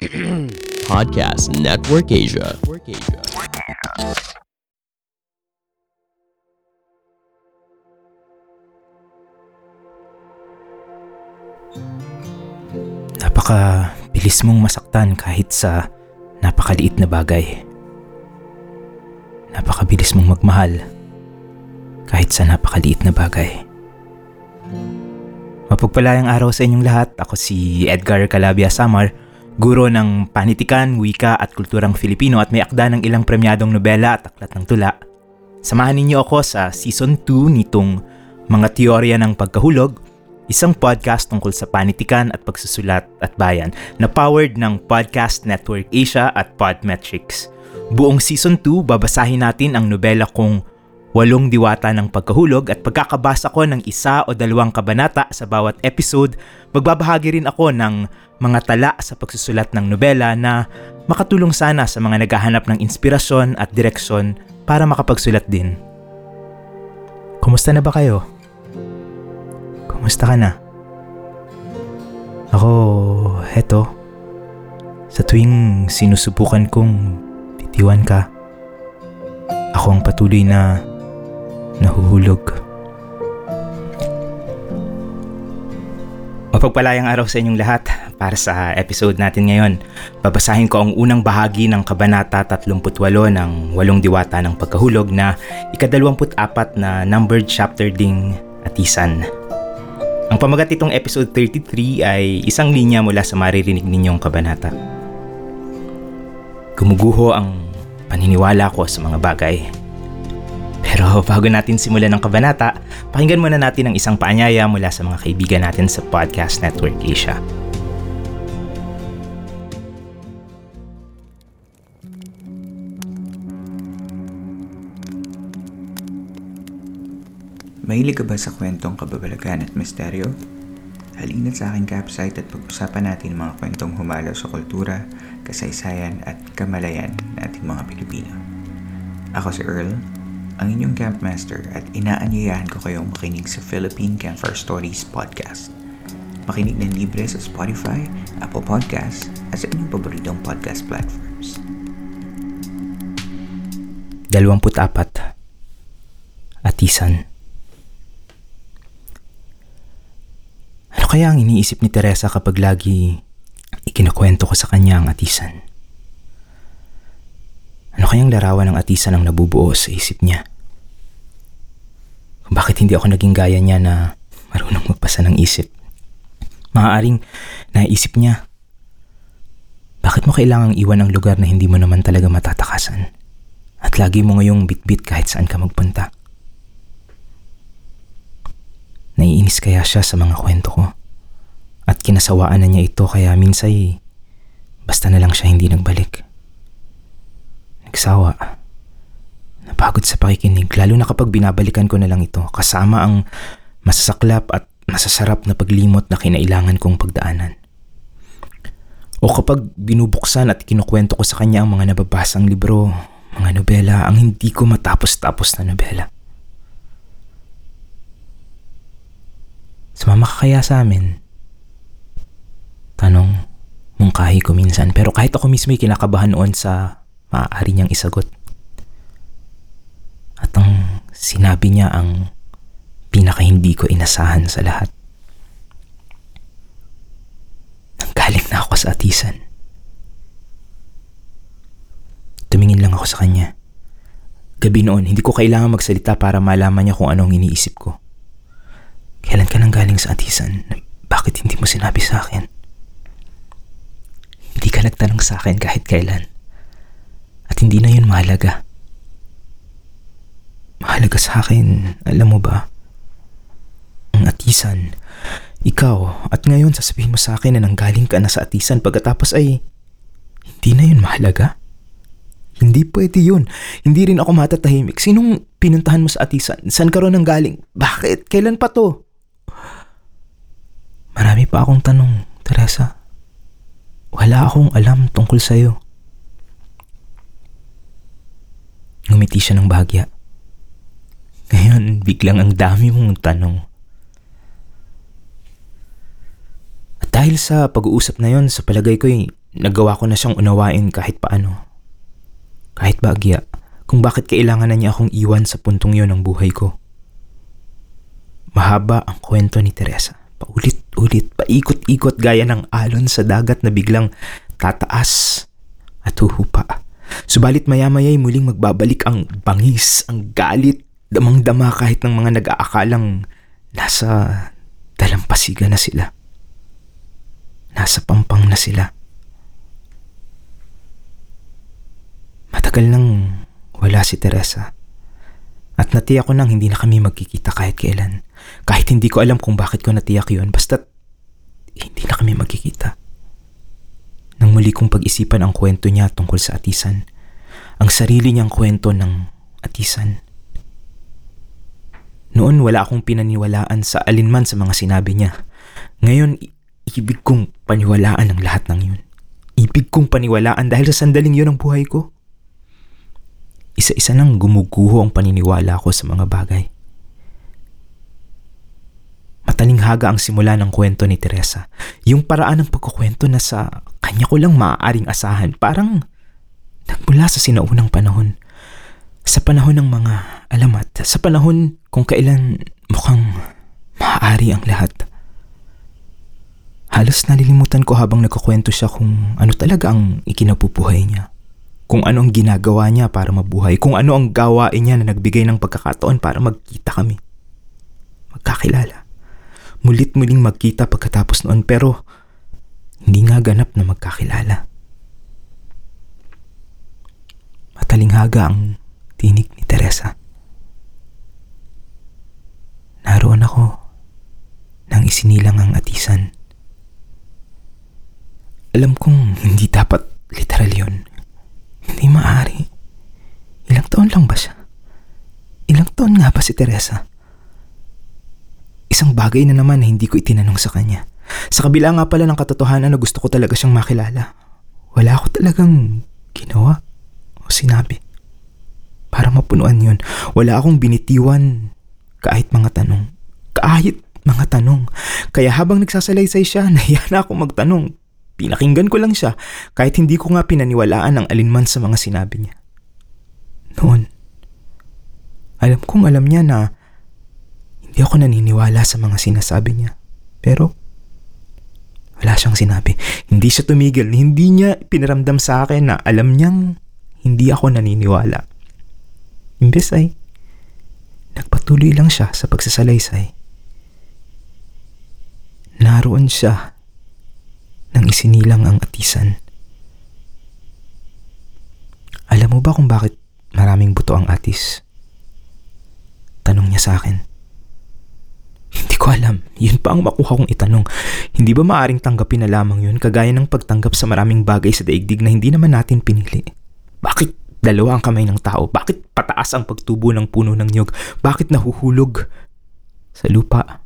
Podcast Network Asia. Napaka bilis mong masaktan kahit sa napakaliit na bagay. Napakabilis mong magmahal kahit sa napakaliit na bagay. Mapagpalayang araw sa inyong lahat. Ako si Edgar Calabia Samar, guro ng panitikan, wika at kulturang Filipino at may akda ng ilang premyadong nobela at aklat ng tula. Samahan ninyo ako sa Season 2 nitong Mga Teorya ng Pagkahulog, isang podcast tungkol sa panitikan at pagsusulat at bayan na powered ng Podcast Network Asia at Podmetrics. Buong Season 2, babasahin natin ang nobela kong Walong Diwata ng Pagkahulog at pagkakabasa ko ng isa o dalawang kabanata sa bawat episode, magbabahagi rin ako ng mga tala sa pagsusulat ng nobela na makatulong sana sa mga naghahanap ng inspirasyon at direksyon para makapagsulat din. Kumusta na ba kayo? Kumusta ka na? Ako, heto. Sa tuwing sinusubukan kong titiwan ka, ako ang patuloy na nahuhulog. Mapagpalayang araw sa inyong lahat para sa episode natin ngayon. Babasahin ko ang unang bahagi ng Kabanata 38 ng Walong Diwata ng Pagkahulog na ikadalawamput-apat na numbered chapter ding Atisan. Ang pamagat itong episode 33 ay isang linya mula sa maririnig ninyong kabanata. Gumuguho ang paniniwala ko sa mga bagay pero bago natin simulan ng kabanata, pakinggan muna natin ang isang paanyaya mula sa mga kaibigan natin sa Podcast Network Asia. Mahilig ka ba sa kwentong kababalagan at misteryo? Halina't sa aking campsite at pag-usapan natin mga kwentong humalo sa kultura, kasaysayan at kamalayan ng ating mga Pilipino. Ako si Earl, ang inyong campmaster at inaanyayahan ko kayong makinig sa Philippine Campfire Stories Podcast. Makinig ng libre sa Spotify, Apple Podcasts at sa inyong paboritong podcast platforms. 24. Atisan Ano kaya ang iniisip ni Teresa kapag lagi ikinakwento ko sa kanya ang atisan? Ano kayang larawan ng atisan ang nabubuo sa isip niya? Bakit hindi ako naging gaya niya na marunong magpasa ng isip? Maaaring naisip niya, bakit mo kailangang iwan ang lugar na hindi mo naman talaga matatakasan? At lagi mo ngayong bitbit kahit saan ka magpunta. Naiinis kaya siya sa mga kwento ko. At kinasawaan na niya ito kaya minsay basta na lang siya hindi nagbalik. Nagsawa. Napagod sa pakikinig lalo na kapag binabalikan ko na lang ito kasama ang masasaklap at masasarap na paglimot na kinailangan kong pagdaanan. O kapag binubuksan at kinukwento ko sa kanya ang mga nababasang libro, mga nobela, ang hindi ko matapos-tapos na nobela. Sumama ka kaya sa amin? Tanong, mungkahi ko minsan pero kahit ako mismo ay kinakabahan noon sa maaari niyang isagot. At ang sinabi niya ang pinaka hindi ko inasahan sa lahat. Nanggaling na ako sa atisan. Tumingin lang ako sa kanya. Gabi noon, hindi ko kailangan magsalita para malaman niya kung anong iniisip ko. Kailan ka nang galing sa atisan? Bakit hindi mo sinabi sa akin? Hindi ka nagtanong sa akin kahit kailan. At hindi na yun mahalaga. Mahalaga sa akin, alam mo ba? Ang atisan. Ikaw, at ngayon sasabihin mo sa akin na nanggaling ka na sa atisan pagkatapos ay hindi na yun mahalaga? Hindi pwede yun. Hindi rin ako matatahimik. Sinong pinuntahan mo sa atisan? San ka ron nanggaling? Bakit? Kailan pa to? Marami pa akong tanong, Teresa. Wala akong alam tungkol sa'yo. Ngumiti siya ng bahagya. Ngayon, biglang ang dami mong tanong. At Dahil sa pag-uusap na yon, sa palagay ko'y nagawa ko na siyang unawain kahit paano. Kahit bagya, kung bakit kailangan na niya akong iwan sa puntong yon ng buhay ko. Mahaba ang kwento ni Teresa. Paulit-ulit, paikot-ikot gaya ng alon sa dagat na biglang tataas at huhupa. Subalit maya-maya'y muling magbabalik ang bangis, ang galit, damang-dama kahit ng mga nag-aakalang nasa dalampasigan na sila. Nasa pampang na sila. Matagal nang wala si Teresa. At natiyak ko nang hindi na kami magkikita kahit kailan. Kahit hindi ko alam kung bakit ko natiyak yun, basta't hindi na kami magkikita. Nang muli kong pag-isipan ang kwento niya tungkol sa atisan, ang sarili niyang kwento ng atisan. Noon wala akong pinaniwalaan sa alinman sa mga sinabi niya. Ngayon, ibig kong paniwalaan ang lahat ng yun. Ibig kong paniwalaan dahil sa sandaling yun ang buhay ko. Isa-isa nang gumuguho ang paniniwala ko sa mga bagay. Matalinghaga ang simula ng kwento ni Teresa. Yung paraan ng pagkukwento na sa kanya ko lang maaaring asahan. Parang nagmula sa sinaunang panahon. Sa panahon ng mga alamat. Sa panahon kung kailan mukhang maaari ang lahat. Halos nalilimutan ko habang nagkukwento siya kung ano talaga ang ikinapupuhay niya kung ano ang ginagawa niya para mabuhay, kung ano ang gawain niya na nagbigay ng pagkakataon para magkita kami. Magkakilala. Mulit muling magkita pagkatapos noon pero hindi nga ganap na magkakilala. Matalinghaga ang tinig ni Teresa. Naroon ako nang isinilang ang atisan. Alam kong hindi dapat literal yun. Hindi maaari. Ilang taon lang ba siya? Ilang taon nga ba si Teresa? Isang bagay na naman na hindi ko itinanong sa kanya. Sa kabila nga pala ng katotohanan na gusto ko talaga siyang makilala. Wala ako talagang ginawa o sinabi. Para mapunuan yon, wala akong binitiwan kahit mga tanong. Kahit mga tanong. Kaya habang nagsasalaysay siya, nahiya na akong magtanong. Pinakinggan ko lang siya kahit hindi ko nga pinaniwalaan ang alinman sa mga sinabi niya. Noon, alam kong alam niya na hindi ako naniniwala sa mga sinasabi niya. Pero wala siyang sinabi. Hindi siya tumigil. Hindi niya pinaramdam sa akin na alam niyang hindi ako naniniwala. Imbes ay nagpatuloy lang siya sa pagsasalaysay. Naroon siya nang isinilang ang atisan. Alam mo ba kung bakit maraming buto ang atis? Tanong niya sa akin. Hindi ko alam. Yun pa ang makuha kong itanong. Hindi ba maaring tanggapin na lamang yun kagaya ng pagtanggap sa maraming bagay sa daigdig na hindi naman natin pinili? Bakit dalawa ang kamay ng tao? Bakit pataas ang pagtubo ng puno ng nyog? Bakit nahuhulog sa lupa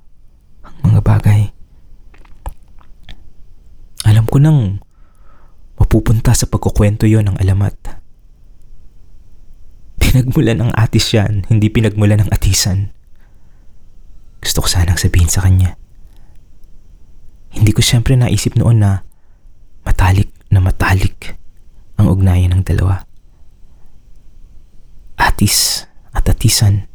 ang mga bagay? Alam ko nang mapupunta sa pagkukwento yon ng alamat. Pinagmulan ng atis yan, hindi pinagmulan ng atisan. Gusto ko sanang sabihin sa kanya. Hindi ko siyempre naisip noon na matalik na matalik ang ugnayan ng dalawa. Atis at atisan.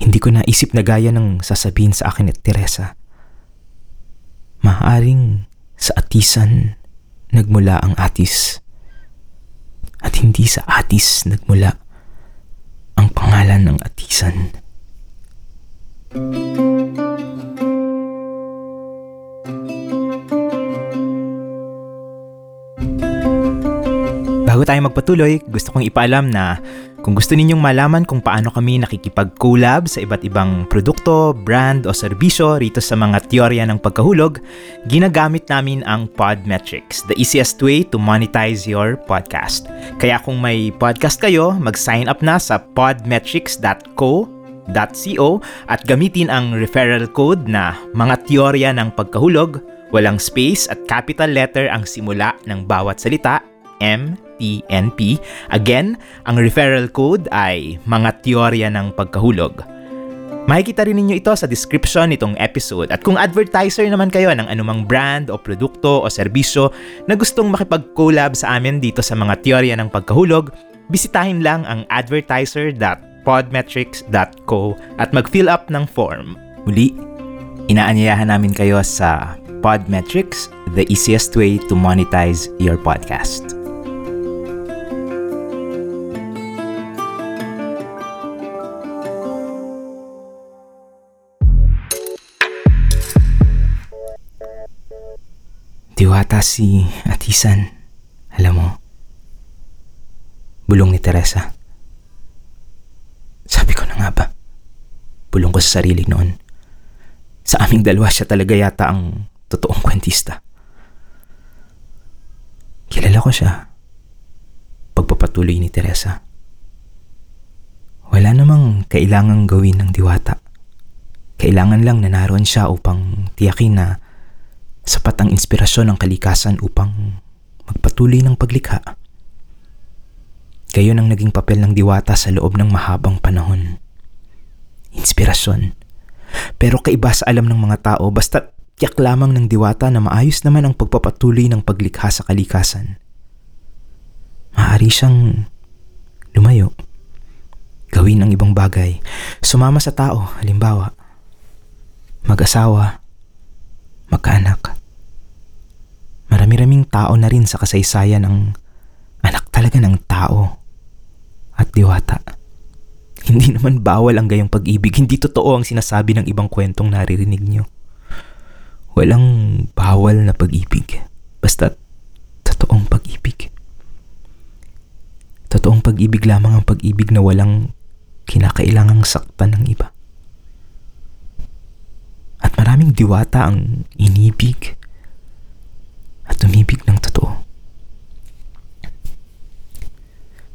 Hindi ko naisip na gaya ng sasabihin sa akin at Teresa. Maaring sa atisan nagmula ang atis. At hindi sa atis nagmula ang pangalan ng atisan. Bago tayo magpatuloy, gusto kong ipaalam na kung gusto ninyong malaman kung paano kami nakikipag-collab sa iba't ibang produkto, brand o serbisyo rito sa mga teorya ng pagkahulog, ginagamit namin ang Podmetrics, the easiest way to monetize your podcast. Kaya kung may podcast kayo, mag-sign up na sa podmetrics.co .co at gamitin ang referral code na mga teorya ng pagkahulog, walang space at capital letter ang simula ng bawat salita, M TNP. Again, ang referral code ay mga teorya ng pagkahulog. Makikita rin ninyo ito sa description nitong episode at kung advertiser naman kayo ng anumang brand o produkto o serbisyo na gustong makipag-collab sa amin dito sa mga teorya ng pagkahulog, bisitahin lang ang advertiser.podmetrics.co at mag-fill up ng form. Muli, inaanyayahan namin kayo sa Podmetrics, the easiest way to monetize your podcast. Si Atisan. Alam mo, bulong ni Teresa. Sabi ko na nga ba, bulong ko sa sarili noon. Sa aming dalawa siya talaga yata ang totoong kwentista. Kilala ko siya. Pagpapatuloy ni Teresa. Wala namang kailangang gawin ng diwata. Kailangan lang na naroon siya upang tiyakin na sapat ang inspirasyon ng kalikasan upang magpatuloy ng paglikha. Gayon ang naging papel ng diwata sa loob ng mahabang panahon. Inspirasyon. Pero kaiba sa alam ng mga tao basta tiyak lamang ng diwata na maayos naman ang pagpapatuloy ng paglikha sa kalikasan. Maaari siyang lumayo, gawin ang ibang bagay, sumama sa tao, halimbawa, mag-asawa, magkaanak. Marami-raming tao na rin sa kasaysayan ng anak talaga ng tao at diwata. Hindi naman bawal ang gayong pag-ibig. Hindi totoo ang sinasabi ng ibang kwentong naririnig nyo. Walang bawal na pag-ibig. Basta totoong pag-ibig. Totoong pag-ibig lamang ang pag-ibig na walang kinakailangang saktan ng iba. Maraming diwata ang inibig at umibig ng totoo.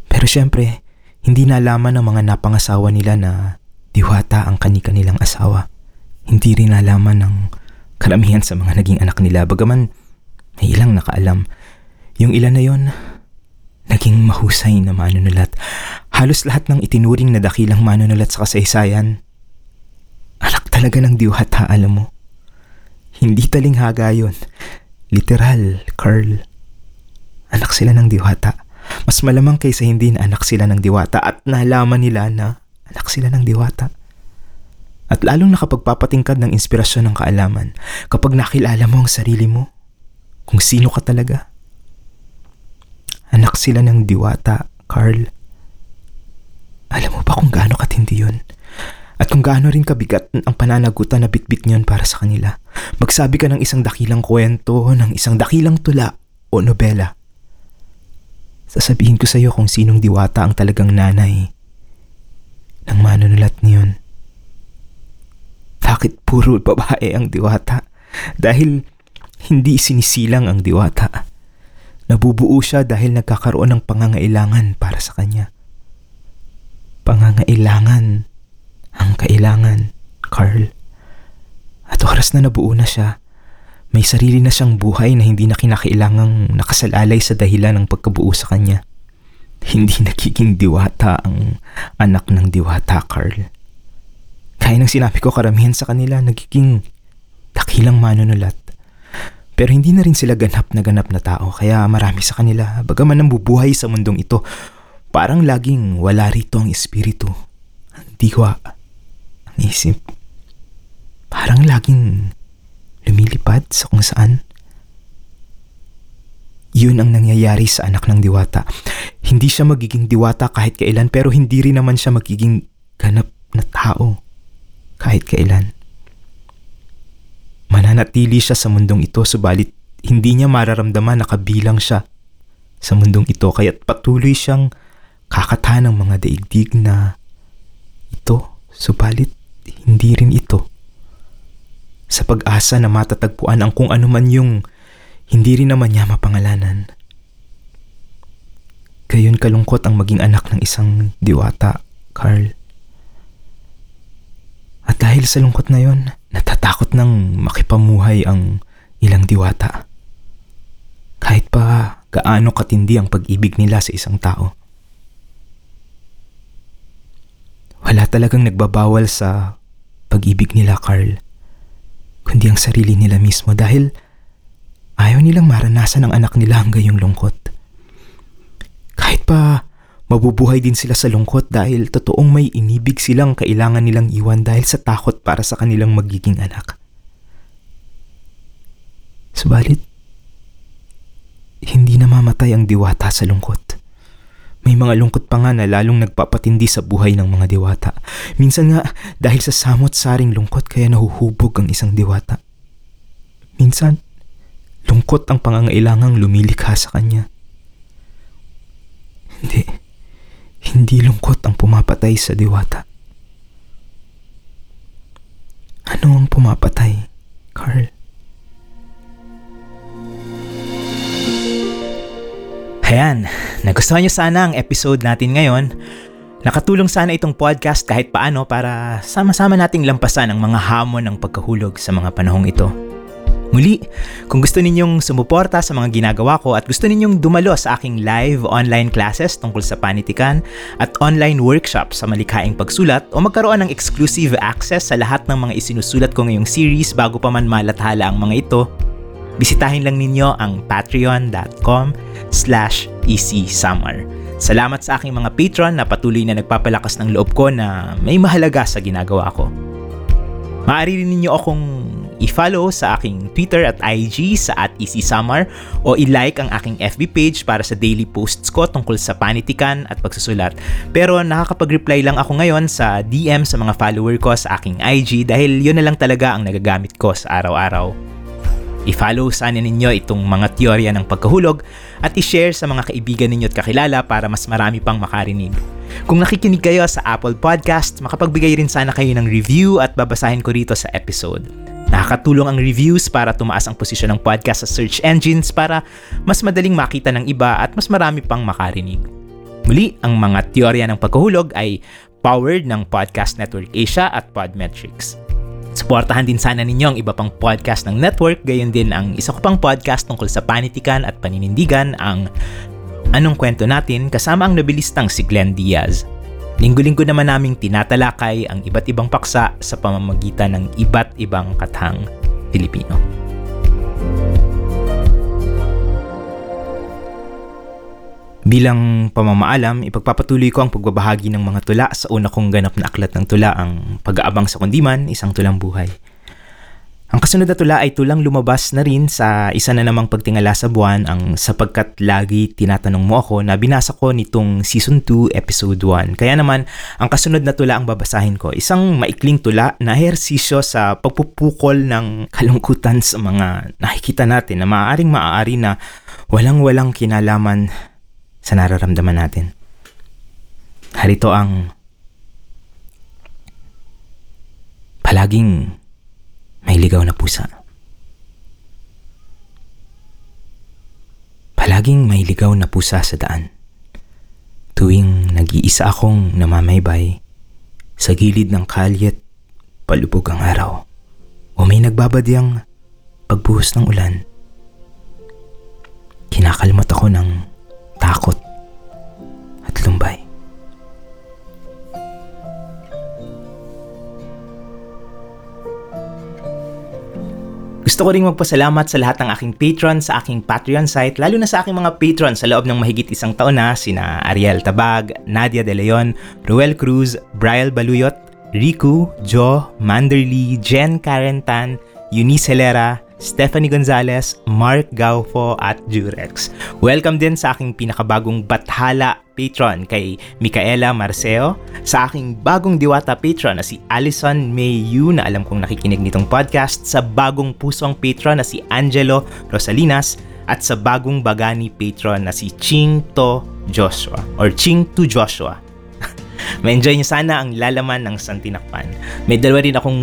Pero syempre, hindi nalaman ng mga napangasawa nila na diwata ang kani-kanilang asawa. Hindi rin nalaman ng karamihan sa mga naging anak nila bagaman may ilang nakaalam. Yung ilan na yon, naging mahusay na manunulat. Halos lahat ng itinuring na dakilang manunulat sa kasaysayan, talaga ng diwata, alam mo. Hindi talinghaga yun. Literal, Carl. Anak sila ng diwata. Mas malamang kaysa hindi na anak sila ng diwata at nalaman nila na anak sila ng diwata. At lalong nakapagpapatingkad ng inspirasyon ng kaalaman kapag nakilala mo ang sarili mo, kung sino ka talaga. Anak sila ng diwata, Carl. Alam mo ba kung gaano katindi yun? At kung gaano rin kabigat ang pananagutan na bitbit niyon para sa kanila. Magsabi ka ng isang dakilang kwento, ng isang dakilang tula o nobela. Sasabihin ko sa iyo kung sinong diwata ang talagang nanay ng manunulat niyon. Bakit puro babae ang diwata? Dahil hindi sinisilang ang diwata. Nabubuo siya dahil nagkakaroon ng pangangailangan para sa kanya. Pangangailangan ang kailangan, Carl. At oras na nabuo na siya, may sarili na siyang buhay na hindi na kinakailangang nakasalalay sa dahilan ng pagkabuo sa kanya. Hindi nagiging diwata ang anak ng diwata, Carl. Kaya nang sinabi ko karamihan sa kanila, nagiging dakilang manunulat. Pero hindi na rin sila ganap na ganap na tao, kaya marami sa kanila, bagaman bubuhay sa mundong ito, parang laging wala rito ang espiritu, ang diwa, ang isip. Parang laging lumilipad sa kung saan. Yun ang nangyayari sa anak ng diwata. Hindi siya magiging diwata kahit kailan pero hindi rin naman siya magiging ganap na tao kahit kailan. Mananatili siya sa mundong ito subalit hindi niya mararamdaman na kabilang siya sa mundong ito kaya't patuloy siyang kakata ng mga daigdig na ito subalit hindi rin ito sa pag-asa na matatagpuan ang kung ano man yung hindi rin naman niya mapangalanan. Gayon kalungkot ang maging anak ng isang diwata, Carl. At dahil sa lungkot na yon, natatakot nang makipamuhay ang ilang diwata. Kahit pa gaano katindi ang pag-ibig nila sa isang tao. Wala talagang nagbabawal sa pag-ibig nila, Carl, kundi ang sarili nila mismo dahil ayaw nilang maranasan ng anak nila hanggang yung lungkot. Kahit pa mabubuhay din sila sa lungkot dahil totoong may inibig silang kailangan nilang iwan dahil sa takot para sa kanilang magiging anak. Subalit, hindi namamatay ang diwata sa lungkot. May mga lungkot pa nga na lalong nagpapatindi sa buhay ng mga diwata. Minsan nga, dahil sa samot-saring lungkot kaya nahuhubog ang isang diwata. Minsan, lungkot ang pangangailangang lumilikha sa kanya. Hindi. Hindi lungkot ang pumapatay sa diwata. Ano ang pumapatay, Carl? Ayan, nagustuhan nyo sana ang episode natin ngayon. Nakatulong sana itong podcast kahit paano para sama-sama nating lampasan ang mga hamon ng pagkahulog sa mga panahong ito. Muli, kung gusto ninyong sumuporta sa mga ginagawa ko at gusto ninyong dumalo sa aking live online classes tungkol sa panitikan at online workshop sa malikhaing pagsulat o magkaroon ng exclusive access sa lahat ng mga isinusulat ko ngayong series bago pa man malathala ang mga ito, bisitahin lang ninyo ang patreon.com slash easysummer. Salamat sa aking mga patron na patuloy na nagpapalakas ng loob ko na may mahalaga sa ginagawa ko. Maaari rin ninyo akong i-follow sa aking Twitter at IG sa at easysummer o i-like ang aking FB page para sa daily posts ko tungkol sa panitikan at pagsusulat. Pero nakakapag-reply lang ako ngayon sa DM sa mga follower ko sa aking IG dahil yun na lang talaga ang nagagamit ko sa araw-araw. I-follow sana ninyo itong mga teorya ng pagkahulog at i-share sa mga kaibigan ninyo at kakilala para mas marami pang makarinig. Kung nakikinig kayo sa Apple Podcast, makapagbigay rin sana kayo ng review at babasahin ko rito sa episode. Nakakatulong ang reviews para tumaas ang posisyon ng podcast sa search engines para mas madaling makita ng iba at mas marami pang makarinig. Muli, ang mga teorya ng pagkahulog ay powered ng Podcast Network Asia at Podmetrics. Suportahan din sana ninyo ang iba pang podcast ng network, gayon din ang isa ko pang podcast tungkol sa panitikan at paninindigan, ang Anong Kwento Natin kasama ang nabilistang si Glenn Diaz. Linggo-linggo naman naming tinatalakay ang iba't ibang paksa sa pamamagitan ng iba't ibang kathang Pilipino. Bilang pamamaalam, ipagpapatuloy ko ang pagbabahagi ng mga tula sa una kong ganap na aklat ng tula ang Pag-aabang sa Kundiman, Isang Tulang Buhay. Ang kasunod na tula ay tulang lumabas na rin sa isa na namang pagtingala sa buwan ang sapagkat lagi tinatanong mo ako na binasa ko nitong Season 2, Episode 1. Kaya naman, ang kasunod na tula ang babasahin ko. Isang maikling tula na ehersisyo sa pagpupukol ng kalungkutan sa mga nakikita natin na maaaring maaari na walang-walang kinalaman sa nararamdaman natin. Harito ang palaging may ligaw na pusa. Palaging may ligaw na pusa sa daan. Tuwing nag-iisa akong namamaybay sa gilid ng kalyet palubog ang araw o may nagbabadyang pagbuhos ng ulan. Kinakalmot ako ng takot at lumbay. Gusto ko ring magpasalamat sa lahat ng aking patron sa aking Patreon site, lalo na sa aking mga patron sa loob ng mahigit isang taon na sina Ariel Tabag, Nadia De Leon, Ruel Cruz, Brian Baluyot, Riku, Jo, Manderly, Jen Carentan, Eunice Helera, Stephanie Gonzalez, Mark Gaufo at Jurex. Welcome din sa aking pinakabagong Bathala patron kay Micaela Marceo, sa aking bagong diwata patron na si Allison May Yu na alam kong nakikinig nitong podcast, sa bagong pusong patron na si Angelo Rosalinas, at sa bagong bagani patron na si Ching To Joshua or Ching To Joshua. Ma-enjoy niyo sana ang lalaman ng Santinakpan. May dalawa rin akong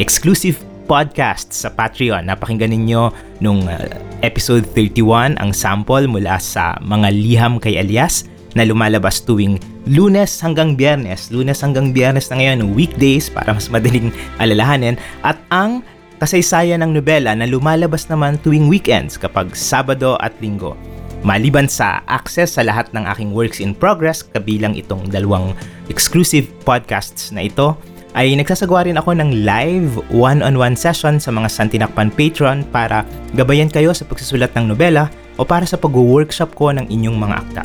exclusive podcast sa Patreon. Napakinggan ninyo nung uh, episode 31 ang sample mula sa mga liham kay Elias na lumalabas tuwing lunes hanggang biyernes. Lunes hanggang biyernes na ngayon, weekdays para mas madaling alalahanin. At ang kasaysayan ng nobela na lumalabas naman tuwing weekends kapag Sabado at Linggo. Maliban sa access sa lahat ng aking works in progress, kabilang itong dalawang exclusive podcasts na ito, ay nagsasagawa rin ako ng live one-on-one session sa mga Santinakpan patron para gabayan kayo sa pagsusulat ng nobela o para sa pag-workshop ko ng inyong mga akta.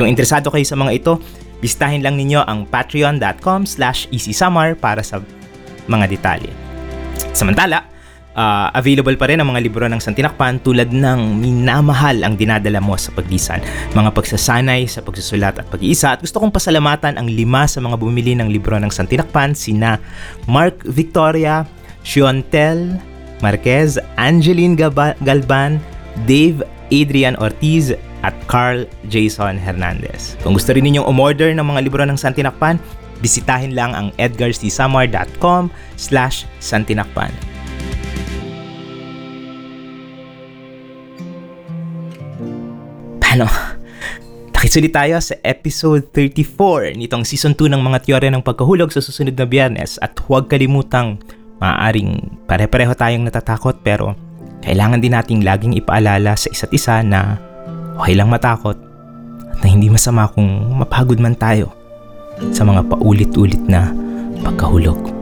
Kung interesado kayo sa mga ito, bisitahin lang ninyo ang patreon.com slash easysamar para sa mga detalye. Samantala, uh, available pa rin ang mga libro ng Santinakpan tulad ng Minamahal ang dinadala mo sa paglisan, mga pagsasanay sa pagsusulat at pag-iisa at gusto kong pasalamatan ang lima sa mga bumili ng libro ng Santinakpan sina Mark Victoria, Shiontel Marquez, Angeline Galban, Dave Adrian Ortiz at Carl Jason Hernandez. Kung gusto rin ninyong umorder ng mga libro ng Santinakpan, bisitahin lang ang edgarcsamar.com slash santinakpan. Paano? Nakisulit tayo sa episode 34 nitong season 2 ng mga teorya ng pagkahulog sa susunod na biyernes at huwag kalimutang maaaring pare-pareho tayong natatakot pero kailangan din nating laging ipaalala sa isa't isa na okay lang matakot at na hindi masama kung mapagod man tayo sa mga paulit-ulit na pagkahulog.